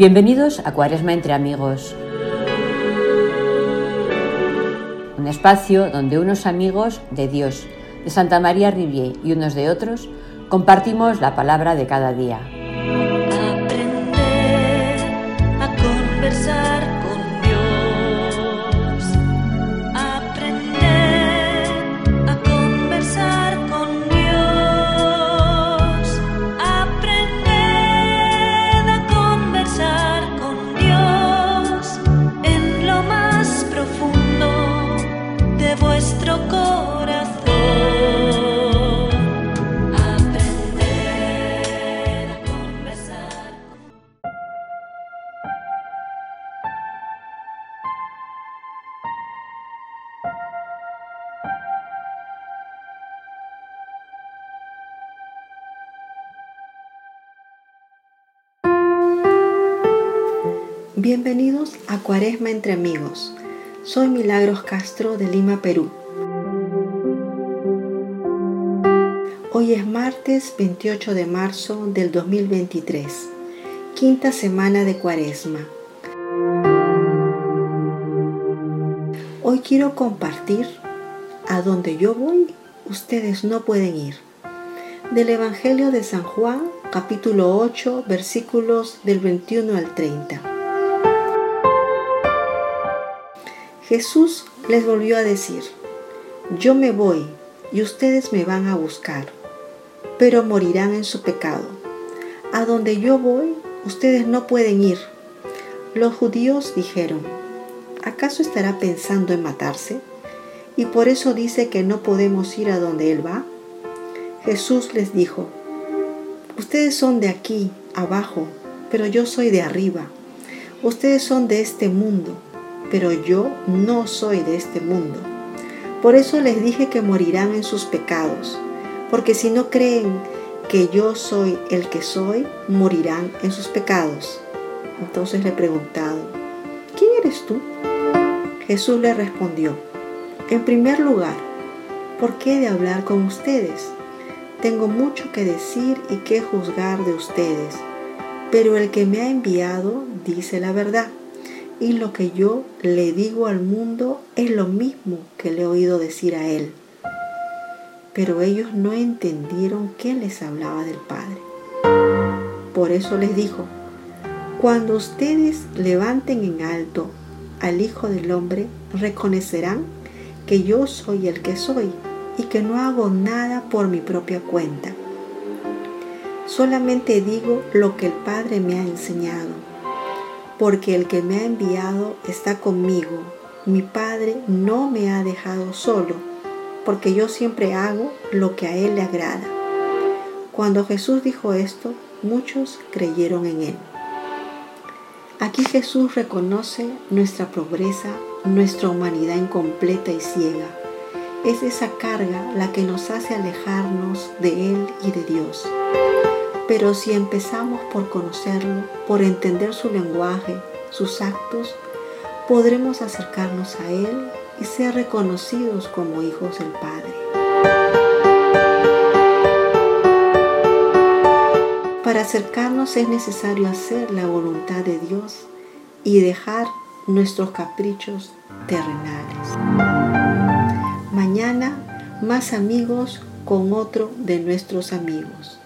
Bienvenidos a Cuaresma entre amigos. Un espacio donde unos amigos de Dios, de Santa María Rivier y unos de otros compartimos la palabra de cada día. Bienvenidos a Cuaresma entre amigos. Soy Milagros Castro de Lima, Perú. Hoy es martes 28 de marzo del 2023, quinta semana de Cuaresma. Hoy quiero compartir a donde yo voy, ustedes no pueden ir. Del Evangelio de San Juan, capítulo 8, versículos del 21 al 30. Jesús les volvió a decir, yo me voy y ustedes me van a buscar, pero morirán en su pecado. A donde yo voy, ustedes no pueden ir. Los judíos dijeron, ¿acaso estará pensando en matarse? Y por eso dice que no podemos ir a donde Él va. Jesús les dijo, ustedes son de aquí, abajo, pero yo soy de arriba. Ustedes son de este mundo pero yo no soy de este mundo. Por eso les dije que morirán en sus pecados, porque si no creen que yo soy el que soy, morirán en sus pecados. Entonces le preguntaron, ¿quién eres tú? Jesús le respondió, en primer lugar, ¿por qué de hablar con ustedes? Tengo mucho que decir y que juzgar de ustedes, pero el que me ha enviado dice la verdad y lo que yo le digo al mundo es lo mismo que le he oído decir a él. Pero ellos no entendieron que les hablaba del Padre. Por eso les dijo, cuando ustedes levanten en alto al Hijo del Hombre, reconocerán que yo soy el que soy y que no hago nada por mi propia cuenta. Solamente digo lo que el Padre me ha enseñado porque el que me ha enviado está conmigo. Mi Padre no me ha dejado solo, porque yo siempre hago lo que a Él le agrada. Cuando Jesús dijo esto, muchos creyeron en Él. Aquí Jesús reconoce nuestra pobreza, nuestra humanidad incompleta y ciega. Es esa carga la que nos hace alejarnos de Él y de Dios. Pero si empezamos por conocerlo, por entender su lenguaje, sus actos, podremos acercarnos a Él y ser reconocidos como hijos del Padre. Para acercarnos es necesario hacer la voluntad de Dios y dejar nuestros caprichos terrenales. Mañana, más amigos con otro de nuestros amigos.